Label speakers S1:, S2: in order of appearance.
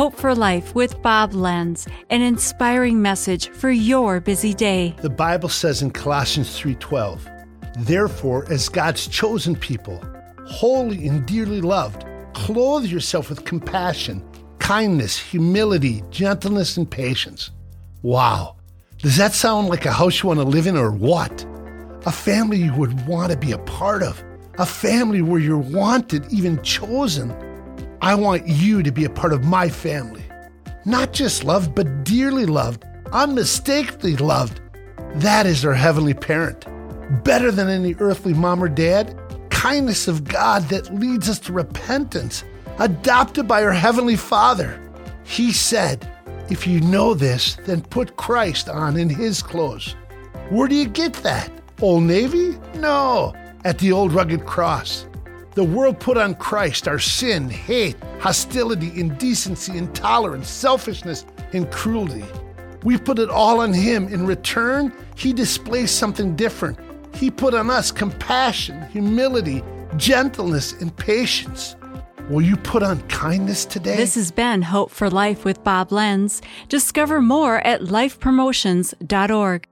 S1: Hope for Life with Bob Lenz, an inspiring message for your busy day.
S2: The Bible says in Colossians 3:12, "Therefore, as God's chosen people, holy and dearly loved, clothe yourself with compassion, kindness, humility, gentleness, and patience." Wow. Does that sound like a house you want to live in or what? A family you would want to be a part of. A family where you're wanted, even chosen. I want you to be a part of my family. Not just loved, but dearly loved, unmistakably loved. That is our heavenly parent. Better than any earthly mom or dad, kindness of God that leads us to repentance, adopted by our heavenly Father. He said, If you know this, then put Christ on in his clothes. Where do you get that? Old Navy? No, at the old rugged cross. The world put on Christ our sin, hate, hostility, indecency, intolerance, selfishness, and cruelty. We put it all on Him. In return, He displays something different. He put on us compassion, humility, gentleness, and patience. Will you put on kindness today?
S1: This has been Hope for Life with Bob Lenz. Discover more at lifepromotions.org.